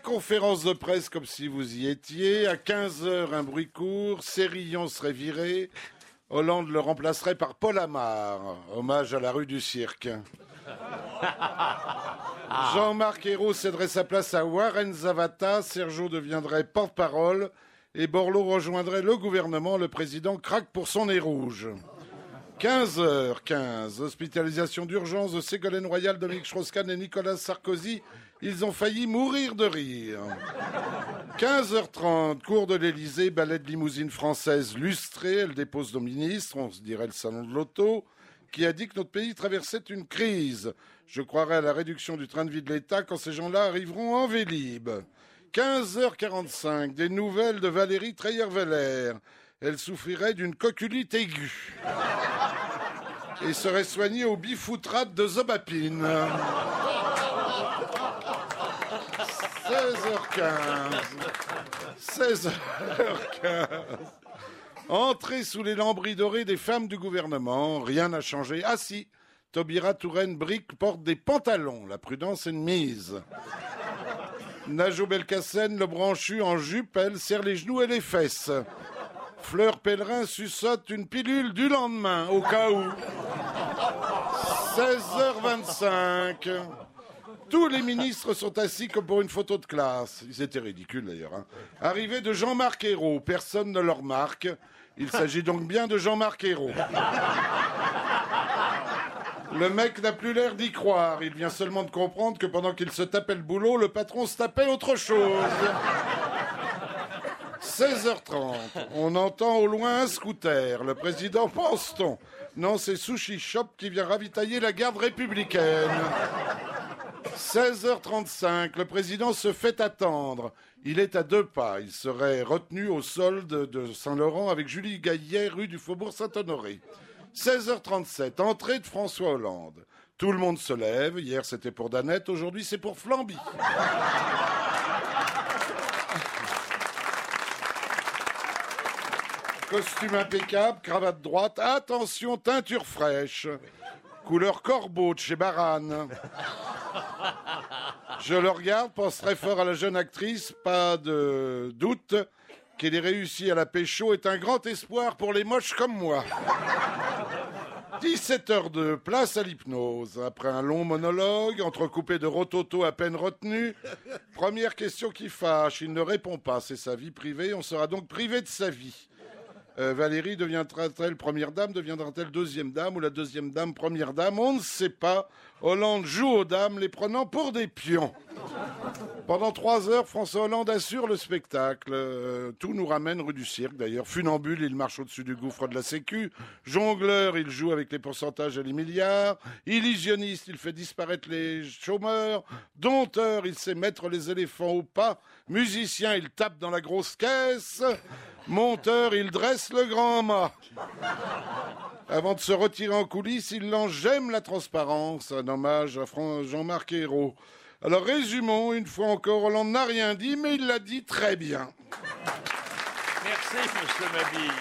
conférence de presse comme si vous y étiez. À 15h, un bruit court. Sérillon serait viré. Hollande le remplacerait par Paul Amar. Hommage à la rue du Cirque. Jean-Marc Ayrault céderait sa place à Warren Zavata. Sergio deviendrait porte-parole. Et Borloo rejoindrait le gouvernement. Le président craque pour son nez rouge. 15h15, hospitalisation d'urgence de Ségolène Royal, Dominique Strauss-Kahn et Nicolas Sarkozy. Ils ont failli mourir de rire. 15h30, cours de l'Elysée, ballet de limousine française lustrée. Elle dépose nos ministres, on se dirait le salon de l'auto, qui a dit que notre pays traversait une crise. Je croirais à la réduction du train de vie de l'État quand ces gens-là arriveront en Vélib. 15h45, des nouvelles de Valérie Treyer-Veller. Elle souffrirait d'une coculite aiguë et serait soignée au bifoutrate de Zobapine. 16h15. 16h15. Entrée sous les lambris dorés des femmes du gouvernement, rien n'a changé. Ah si, Taubira Touraine Brick porte des pantalons, la prudence est une mise. Najo Belkacem, le branchu en jupe, elle serre les genoux et les fesses. Fleur Pèlerin suçote une pilule du lendemain, au cas où. 16h25. Tous les ministres sont assis comme pour une photo de classe. Ils étaient ridicules d'ailleurs. Hein. Arrivée de Jean-Marc Ayrault, personne ne leur marque. Il s'agit donc bien de Jean-Marc Ayrault. Le mec n'a plus l'air d'y croire. Il vient seulement de comprendre que pendant qu'il se tapait le boulot, le patron se tapait autre chose. 16h30, on entend au loin un scooter. Le président pense-t-on Non, c'est Sushi Shop qui vient ravitailler la garde républicaine. 16h35, le président se fait attendre. Il est à deux pas. Il serait retenu au solde de Saint-Laurent avec Julie Gaillet, rue du Faubourg Saint-Honoré. 16h37, entrée de François Hollande. Tout le monde se lève. Hier, c'était pour Danette. Aujourd'hui, c'est pour Flamby. Costume impeccable, cravate droite. Attention, teinture fraîche. Couleur corbeau de chez Baran. Je le regarde, pense très fort à la jeune actrice, pas de doute qu'elle ait réussi à la pécho est un grand espoir pour les moches comme moi. 17h02, place à l'hypnose. Après un long monologue, entrecoupé de rototo à peine retenu, première question qui fâche, il ne répond pas, c'est sa vie privée, on sera donc privé de sa vie. Euh, Valérie deviendra-t-elle première dame, deviendra-t-elle deuxième dame ou la deuxième dame première dame? On ne sait pas. Hollande joue aux dames, les prenant pour des pions. Pendant trois heures, François Hollande assure le spectacle. Euh, tout nous ramène rue du Cirque, d'ailleurs. Funambule, il marche au-dessus du gouffre de la Sécu. Jongleur, il joue avec les pourcentages et les milliards. Illusionniste, il fait disparaître les chômeurs. Dompteur, il sait mettre les éléphants au pas. Musicien, il tape dans la grosse caisse. Monteur, il dresse le grand mât. Avant de se retirer en coulisses, il lance J'aime la transparence, un hommage à Jean-Marc Ayrault. Alors résumons, une fois encore, Hollande n'a rien dit, mais il l'a dit très bien. Merci, monsieur Mabille.